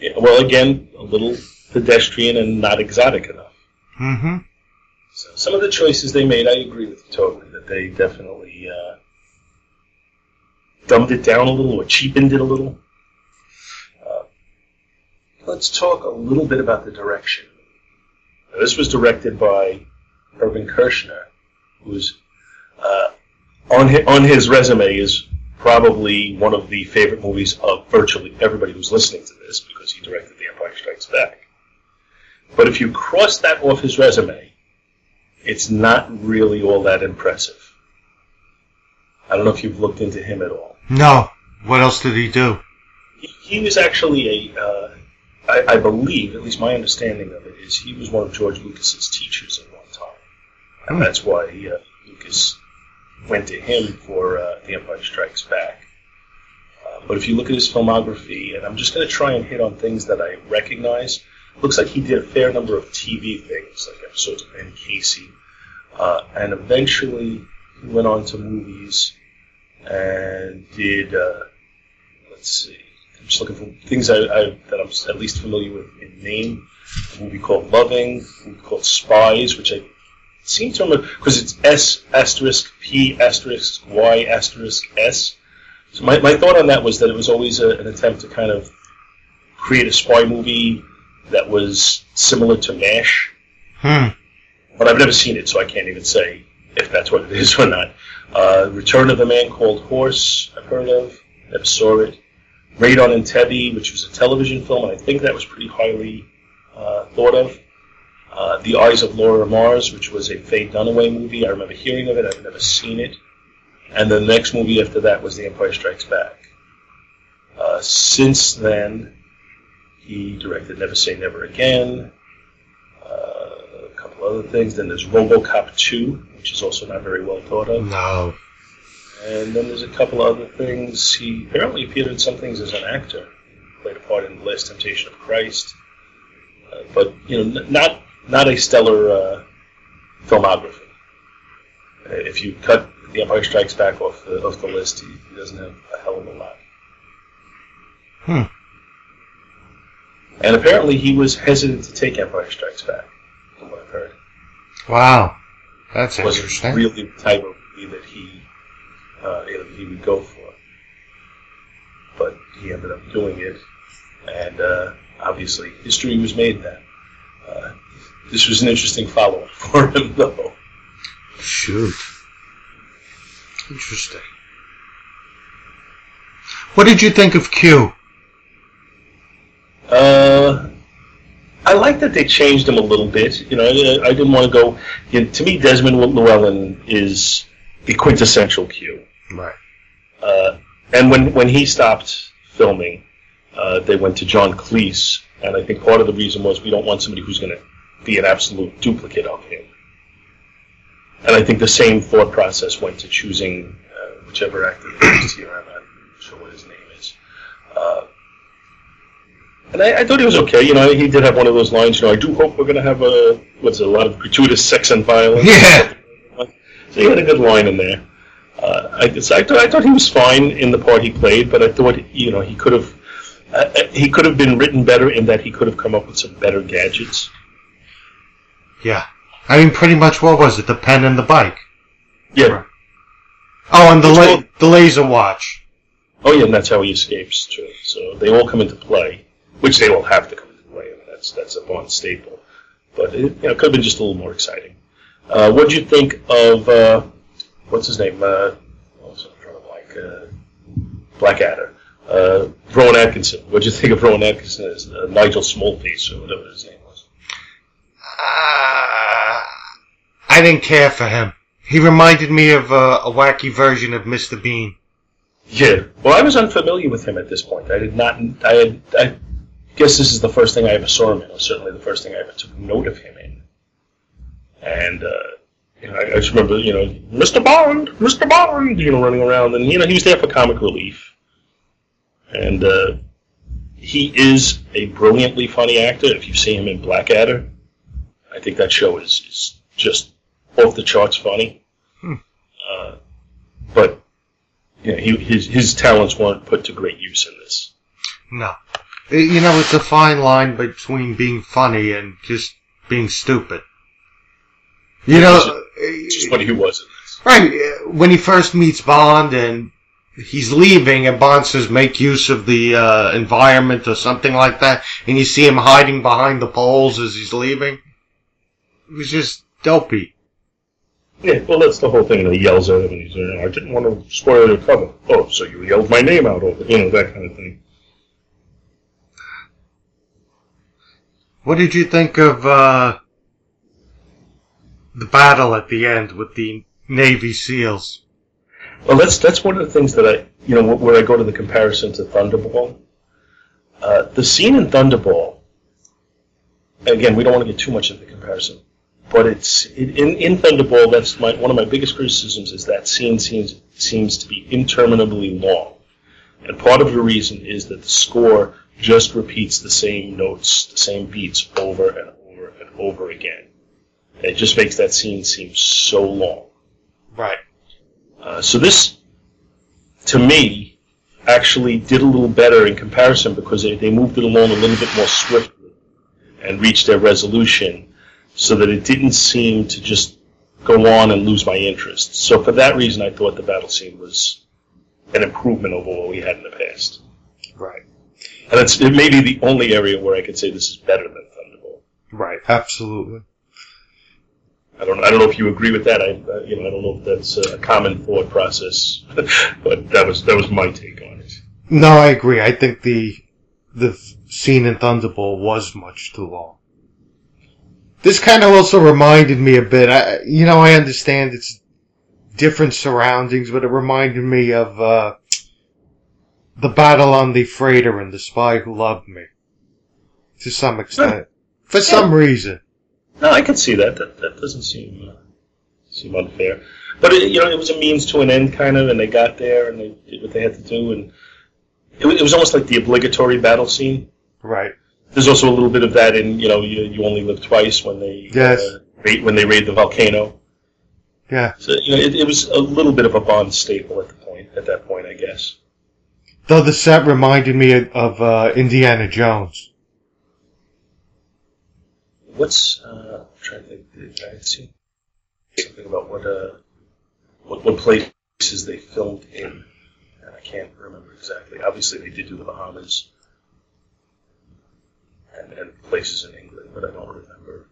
Yeah, well, again, a little pedestrian and not exotic enough. Mm-hmm. So some of the choices they made, I agree with you totally. That they definitely uh, dumbed it down a little or cheapened it a little. Uh, let's talk a little bit about the direction. Now, this was directed by Irvin Kershner, who's uh, on his, on his resume is probably one of the favorite movies of virtually everybody who's listening to this because he directed The Empire Strikes Back. But if you cross that off his resume, it's not really all that impressive. I don't know if you've looked into him at all. No. What else did he do? He, he was actually a, uh, I, I believe, at least my understanding of it is, he was one of George Lucas's teachers at one time, and that's why uh, Lucas went to him for uh, The Empire Strikes Back. Uh, but if you look at his filmography, and I'm just going to try and hit on things that I recognize, looks like he did a fair number of TV things, like episodes of Ben Casey, uh, and eventually he went on to movies and did. Uh, let's see, I'm just looking for things I, I, that I'm at least familiar with in name. A movie called Loving, a movie called Spies, which I seem to remember because it's S asterisk P asterisk Y asterisk S. So my, my thought on that was that it was always a, an attempt to kind of create a spy movie that was similar to MASH, Hmm. but I've never seen it, so I can't even say if that's what it [LAUGHS] is or not. Uh, Return of the Man Called Horse, I've heard of, never saw it. Raid on Entebbe, which was a television film, and I think that was pretty highly uh, thought of. Uh, the Eyes of Laura Mars, which was a Faye Dunaway movie. I remember hearing of it. I've never seen it. And the next movie after that was The Empire Strikes Back. Uh, since then, he He directed Never Say Never Again. Uh, a couple other things. Then there's RoboCop 2, which is also not very well thought of. No. And then there's a couple other things. He apparently appeared in some things as an actor. Played a part in The Last Temptation of Christ. Uh, but, you know, n- not not a stellar uh, filmography. Uh, if you cut The Empire Strikes Back off the, off the list, he, he doesn't have a hell of a lot. Hmm. And apparently he was hesitant to take Empire Strikes Back, from what I've heard. Wow. That's wasn't interesting. really the type of movie that he uh, he would go for. But he ended up doing it, and uh, obviously history was made then. Uh, this was an interesting follow-up for him, though. Shoot. Interesting. What did you think of Q? Uh, I like that they changed him a little bit. You know, I, I didn't want to go. You know, to me, Desmond Llewellyn is the quintessential Q. Right. Uh, and when when he stopped filming, uh, they went to John Cleese, and I think part of the reason was we don't want somebody who's going to be an absolute duplicate of him. And I think the same thought process went to choosing uh, whichever actor is here. I'm not sure what his name is. Uh, and I, I thought he was okay. You know, he did have one of those lines. You know, I do hope we're going to have a what's it, a lot of gratuitous sex and violence. Yeah. So he had a good line in there. Uh, I, so I, thought, I thought he was fine in the part he played, but I thought you know he could have uh, uh, he could have been written better in that he could have come up with some better gadgets. Yeah. I mean, pretty much what was it? The pen and the bike. Yeah. Oh, and the la- the laser watch. Oh yeah, and that's how he escapes too. So they all come into play, which they all have to come into play. I mean, that's that's a Bond staple. But it you know, could have been just a little more exciting. Uh, what did you think of uh, what's his name? Uh, oh, so I'm drawing a blank. Uh, Blackadder. Uh, Rowan Atkinson. What did you think of Rowan Atkinson as uh, Nigel Smallface or whatever his name? Uh, I didn't care for him. He reminded me of uh, a wacky version of Mr. Bean. Yeah. Well, I was unfamiliar with him at this point. I did not. I had. I guess this is the first thing I ever saw him in. Or certainly the first thing I ever took note of him in. And uh, you know, I, I just remember, you know, Mr. Bond, Mr. Bond, you know, running around, and you know, he was there for comic relief. And uh, he is a brilliantly funny actor. If you see him in Blackadder, I think that show is, is just off the charts funny. Uh, but you know, he, his his talents weren't put to great use in this. No. Uh, You know, it's a fine line between being funny and just being stupid. You know, It's just what he was in this. right, uh, when he first meets Bond and he's leaving and Bond says make use of the uh, environment or something like that, and you see him hiding behind the poles as he's leaving. It was just dopey. Yeah, well, that's the whole thing. Know, he yells at him, and he's, you I didn't want to spoil your cover. Oh, so you yelled my name out over, you know, that kind of thing. What did you think of uh, the battle at the end with the Navy SEALs? Well, that's that's one of the things that I, you know, where I go to the comparison to Thunderball. Uh, the scene in Thunderball. Again, we don't want to get too much into the comparison, but it's it, in in Thunderball. That's my one of my biggest criticisms is that scene seems seems to be interminably long, and part of the reason is that the score just repeats the same notes, the same beats over and over and over again. And it just makes that scene seem so long. Right. Uh, so this, to me, actually did a little better in comparison because they, they moved it along a little bit more swiftly and reached their resolution so that it didn't seem to just go on and lose my interest. So for that reason, I thought the battle scene was an improvement over what we had in the past. Right. And it's, it may be the only area where I could say this is better than Thunderball. Right. Absolutely. I don't, I don't know if you agree with that. I, uh, you know, I don't know if that's a common thought process, [LAUGHS] but that was that was my take on it. No, I agree. I think the the scene in Thunderball was much too long. This kind of also reminded me a bit. I, you know, I understand it's different surroundings, but it reminded me of uh, the battle on the freighter and The Spy Who Loved Me. to some extent. For some reason. No, I can see that. That that doesn't seem uh, seem unfair. But it, you know, it was a means to an end, kind of, and they got there and they did what they had to do, and it, it was almost like the obligatory battle scene. Right. There's also a little bit of that in you know you, you only live twice when they Yes. uh, raid, when they raid the volcano. Yeah. So you know it, it was a little bit of a Bond staple at the point at that point, I guess. Though the set reminded me of, of uh, Indiana Jones. What's uh, I'm trying to think? Did I see something about what uh what what places they filmed in? I can't remember exactly. Obviously, they did do the Bahamas and, and places in England, but I don't remember.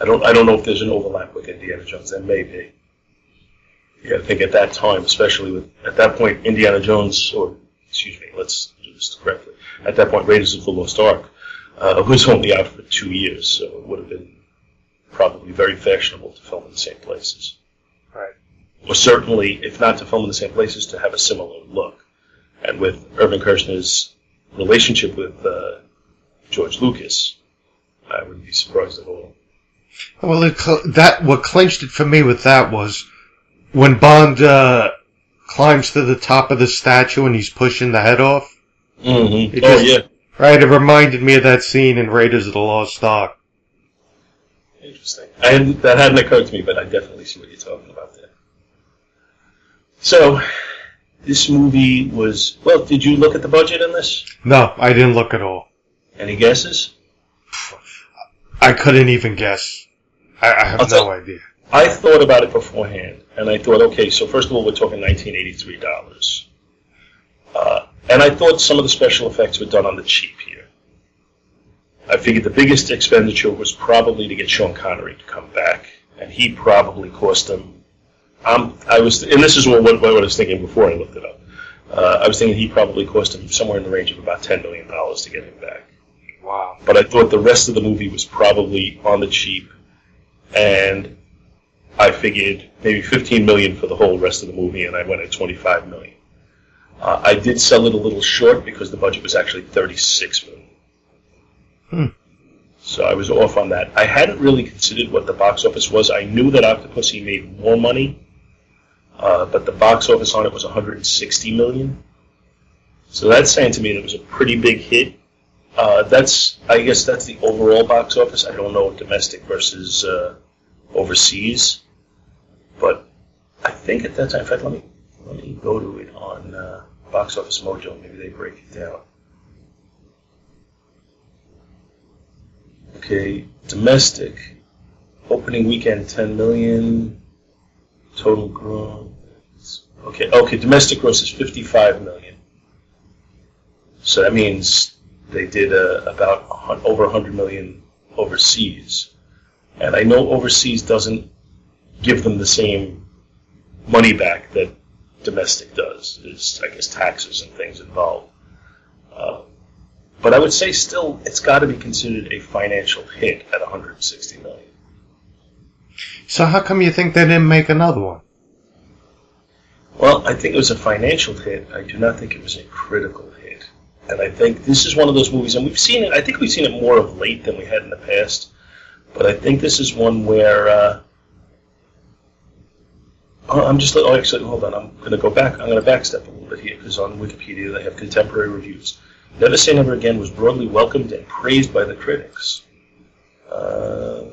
I don't I don't know if there's an overlap with Indiana Jones. There may be. Yeah, I think at that time, especially with at that point Indiana Jones, or excuse me, let's do this correctly. At that point, Raiders of the Lost Ark uh, was only out for two years, so it would have been probably very fashionable to film in the same places. Right. Or certainly, if not to film in the same places, to have a similar look. And with Irvin Kershner's relationship with uh, George Lucas, I wouldn't be surprised at all. Well, it, cl- that what clinched it for me with that was when Bond uh, climbs to the top of the statue and he's pushing the head off. Mm-hmm. It Oh just- yeah, Right, it reminded me of that scene in Raiders of the Lost Ark. interesting. I hadn't, that hadn't occurred to me, but I definitely see what you're talking about there. So, this movie was well. Did you look at the budget in this? No, I didn't look at all. Any guesses? I couldn't even guess. I, I have no idea. I thought about it beforehand, and I thought, okay, so first of all, we're talking 1983 dollars, uh, and I thought some of the special effects were done on the cheap here. I figured the biggest expenditure was probably to get Sean Connery to come back, and he probably cost them. Um, I was, and this is what, what, what I was thinking before I looked it up. Uh, I was thinking he probably cost him somewhere in the range of about ten million dollars to get him back Wow. but I thought the rest of the movie was probably on the cheap, and I figured maybe 15 million for the whole rest of the movie, and I went at 25 million. Uh, I did sell it a little short because the budget was actually 36 million. Hmm. So I was off on that. I hadn't really considered what the box office was. I knew that Octopussy made more money, uh, but the box office on it was 160 million. So that's saying to me that it was a pretty big hit. Uh, that's, I guess, that's the overall box office. I don't know domestic versus uh, overseas, but I think at that time, in fact, let me let me go to it on uh, Box Office Mojo. Maybe they break it down. Okay, domestic opening weekend, 10 million. Total gross. Okay, okay, domestic gross is 55 million. So that means they did uh, about over 100 million overseas. And I know overseas doesn't give them the same money back that domestic does. There's, I guess, taxes and things involved. Uh, but I would say still, it's got to be considered a financial hit at 160 million. So how come you think they didn't make another one? Well, I think it was a financial hit. I do not think it was a critical hit. And I think this is one of those movies, and we've seen it, I think we've seen it more of late than we had in the past. But I think this is one where, uh, I'm just, oh, actually, hold on, I'm going to go back, I'm going to backstep a little bit here, because on Wikipedia they have contemporary reviews. Never Say Never Again was broadly welcomed and praised by the critics. Uh,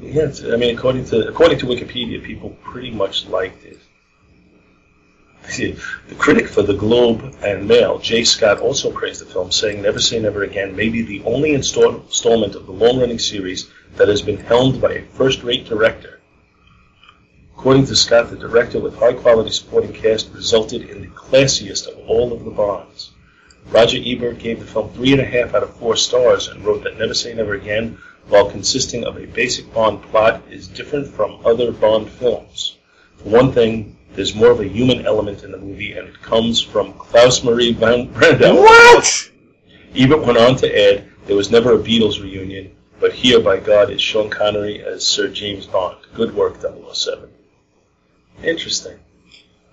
yeah, I mean, according to according to Wikipedia, people pretty much liked it. The critic for the Globe and Mail, Jay Scott, also praised the film, saying Never Say Never Again may be the only installment of the long-running series that has been helmed by a first-rate director. According to Scott, the director with high-quality supporting cast resulted in the classiest of all of the Bonds. Roger Ebert gave the film three and a half out of four stars and wrote that Never Say Never Again, while consisting of a basic Bond plot, is different from other Bond films. For one thing, there's more of a human element in the movie, and it comes from Klaus Maria Brandauer. What? Ebert went on to add, there was never a Beatles reunion, but here, by God, is Sean Connery as Sir James Bond. Good work, 007. Interesting.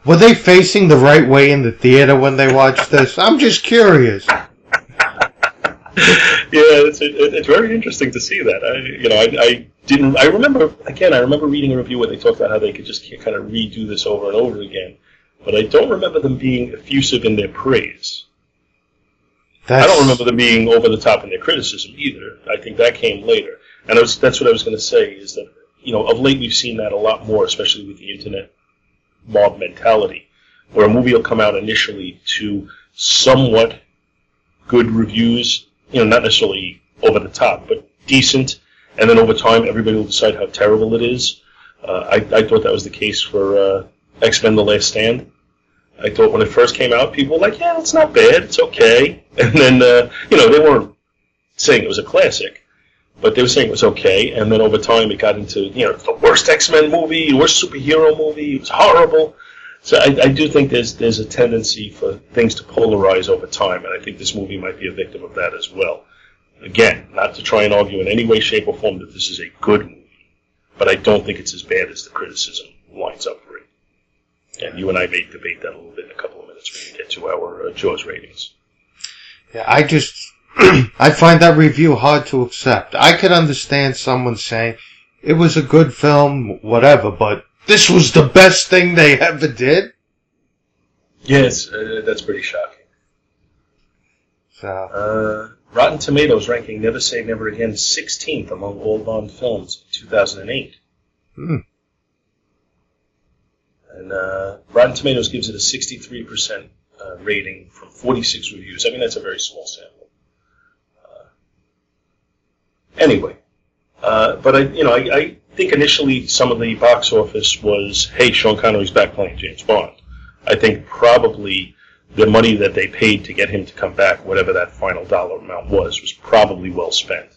Were they facing the right way in the theater when they watched this? I'm just curious. [LAUGHS] yeah, it's it, it's very interesting to see that. I, you know, I, I didn't. I remember again. I remember reading a review where they talked about how they could just kind of redo this over and over again, but I don't remember them being effusive in their praise. That's, I don't remember them being over the top in their criticism either. I think that came later, and was, that's what I was going to say is that you know of late we've seen that a lot more, especially with the internet mob mentality, where a movie will come out initially to somewhat good reviews, you know, not necessarily over the top, but decent, and then over time everybody will decide how terrible it is. Uh, I, I thought that was the case for uh, X Men: The Last Stand. I thought when it first came out, people were like, "Yeah, it's not bad, it's okay," [LAUGHS] and then uh, you know they weren't saying it was a classic, but they were saying it was okay. And then over time, it got into you know the worst X Men movie, worst superhero movie. It was horrible. So I, I do think there's there's a tendency for things to polarize over time, and I think this movie might be a victim of that as well. Again, not to try and argue in any way, shape, or form that this is a good movie, but I don't think it's as bad as the criticism lines up for it. And you and I may debate that a little bit in a couple of minutes when we get to our uh, Jaws ratings. Yeah, I just [CLEARS THROAT] I find that review hard to accept. I could understand someone saying it was a good film, whatever, but this was the best thing they ever did. Yes, uh, that's pretty shocking. So Uh, Rotten Tomatoes ranking Never Say Never Again 16th among all Bond films in 2008. Hmm. And uh, Rotten Tomatoes gives it a 63% uh, rating from 46 reviews. I mean, that's a very small sample. Uh, anyway, uh, but I, you know, I, I think initially some of the box office was, hey, Sean Connery's back playing James Bond. I think probably the money that they paid to get him to come back, whatever that final dollar amount was, was probably well spent.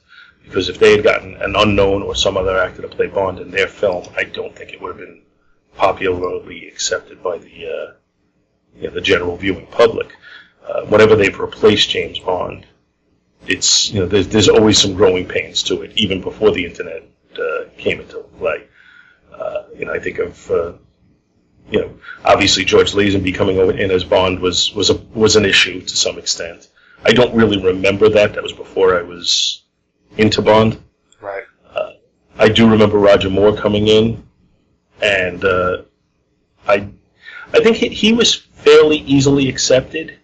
Because if they had gotten an unknown or some other actor to play Bond in their film, I don't think it would have been popularly accepted by the uh, you know, the general viewing public. Uh, whenever they've replaced James Bond, it's you know there's, there's always some growing pains to it, even before the internet uh, came into play. Uh, you know, I think of uh, you know obviously George Lazenby coming in as Bond was was a was an issue to some extent. I don't really remember that. That was before I was into Bond. right. I do remember Roger Moore coming in, and uh, I, I think he, he was fairly easily accepted.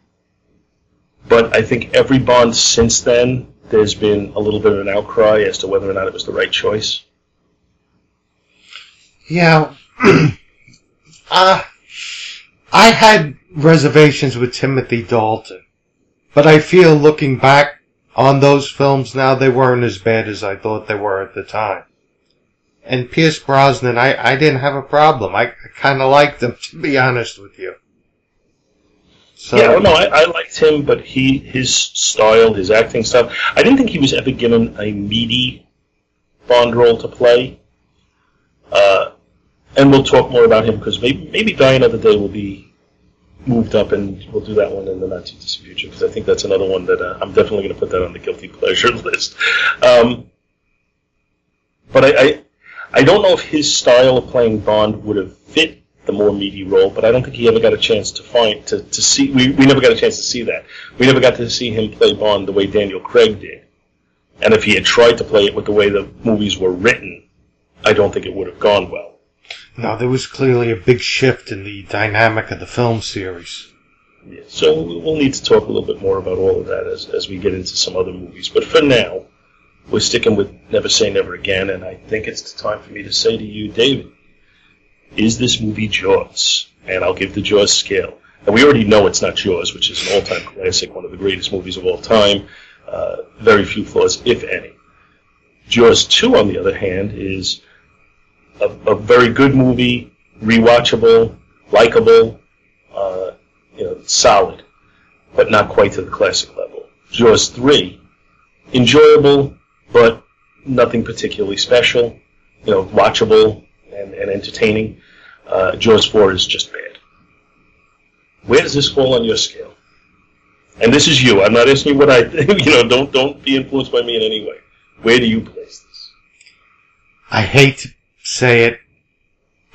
But I think every Bond since then, there's been a little bit of an outcry as to whether or not it was the right choice. Yeah. [CLEARS THROAT] uh, I had reservations with Timothy Dalton, but I feel looking back on those films now, they weren't as bad as I thought they were at the time. And Pierce Brosnan, I, I didn't have a problem. I, I kind of liked him, [LAUGHS] to be honest with you. So, yeah, well, no, I, I liked him, but he his style, his acting style. I didn't think he was ever given a meaty Bond role to play. Uh, and we'll talk more about him because maybe maybe Die Another Day will be moved up, and we'll do that one in the not too distant future because I think that's another one that uh, I'm definitely going to put that on the guilty [LAUGHS] pleasure list. Um, but I, I I don't know if his style of playing Bond would have fit the more meaty role, but I don't think he ever got a chance to find to, to see. We, we never got a chance to see that. We never got to see him play Bond the way Daniel Craig did. And if he had tried to play it with the way the movies were written, I don't think it would have gone well. No, there was clearly a big shift in the dynamic of the film series. Yeah, so we'll need to talk a little bit more about all of that as, as we get into some other movies. But for now, we're sticking with Never Say Never Again, and I think it's the time for me to say to you, David, is this movie Jaws? And I'll give the Jaws scale. And we already know it's not Jaws, which is an all-time classic, one of the greatest movies of all time. Uh, very few flaws, if any. Jaws 2, on the other hand, is a, a very good movie, rewatchable, likable, uh, you know, solid, but not quite to the classic level. Jaws 3, enjoyable, but nothing particularly special, you know, watchable and, and entertaining. Uh, Jaws 4 is just bad. Where does this fall on your scale? And this is you. I'm not asking you what I think. [LAUGHS] You know, don't don't be influenced by me in any way. Where do you place this? I hate say it.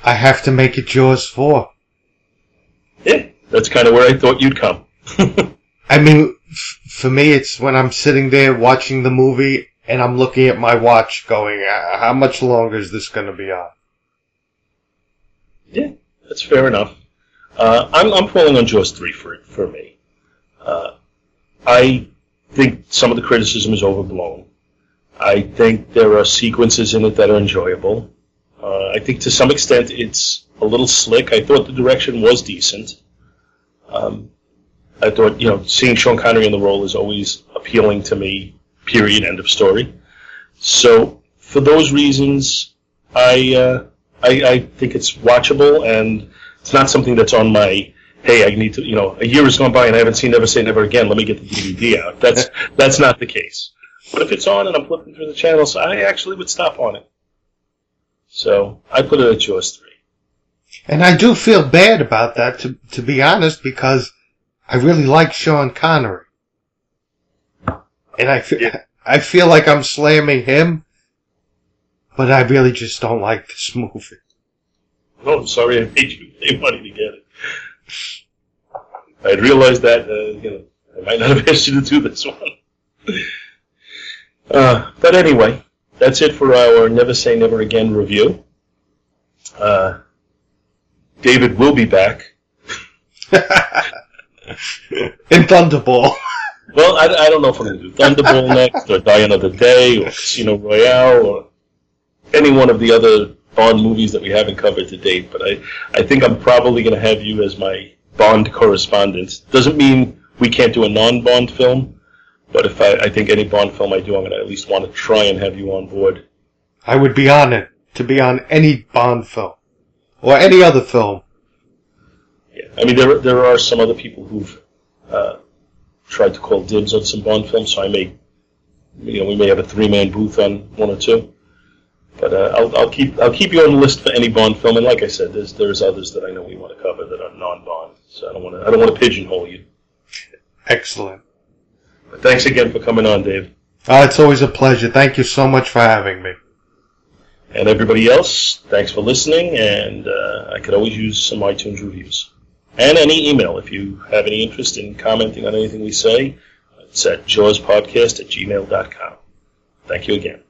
I have to make it Jaws 4. Yeah, that's kind of where I thought you'd come. [LAUGHS] I mean, for me, it's when I'm sitting there watching the movie and I'm looking at my watch going, "Uh, how much longer is this going to be on? Yeah, that's fair enough. Uh, I'm, I'm falling on Jaws 3 for, for me. Uh, I think some of the criticism is overblown. I think there are sequences in it that are enjoyable. Uh, I think to some extent it's a little slick. I thought the direction was decent. Um, I thought, you know, seeing Sean Connery in the role is always appealing to me, period, end of story. So, for those reasons, I, uh, I, I think it's watchable and it's not something that's on my, hey, I need to, you know, a year has gone by and I haven't seen Never Say Never Again, let me get the DVD out. That's, [LAUGHS] that's not the case. But if it's on and I'm flipping through the channels, I actually would stop on it. So, I put it at Jaws 3. And I do feel bad about that, to, to be honest, because I really like Sean Connery. And I feel, Yeah. I feel like I'm slamming him, but I really just don't like this movie. Oh, I'm sorry I made you pay money to get it. I had realized that, uh, you know, I might not have asked you to do this one. Uh, but anyway, that's it for our Never Say Never Again review. Uh, David will be back. [LAUGHS] In Thunderball. Well, I, I don't know if I'm going to do Thunderball [LAUGHS] next, or Die Another Day, or Casino Royale, or any one of the other Bond movies that we haven't covered to date. But I, I think I'm probably going to have you as my Bond correspondent. Doesn't mean we can't do a non-Bond film, but if I, I think any Bond film I do, I'm going to at least want to try and have you on board. I would be honored to be on any Bond film. Or any other film. Yeah, I mean there there are some other people who've uh, tried to call dibs on some Bond films, so I may, you know, we may have a three-man booth on one or two. But uh, I'll, I'll keep I'll keep you on the list for any Bond film, and like I said, there's there's others that I know we want to cover that are non-Bond, so I don't want to I don't want to pigeonhole you. Excellent. Thanks again for coming on, Dave, Uh, it's always a pleasure. Thank you so much for having me. and everybody else. Thanks for listening, and uh, I could always use some iTunes reviews and any email if you have any interest in commenting on anything we say. It's at jawspodcast at gmail.com. Thank you again.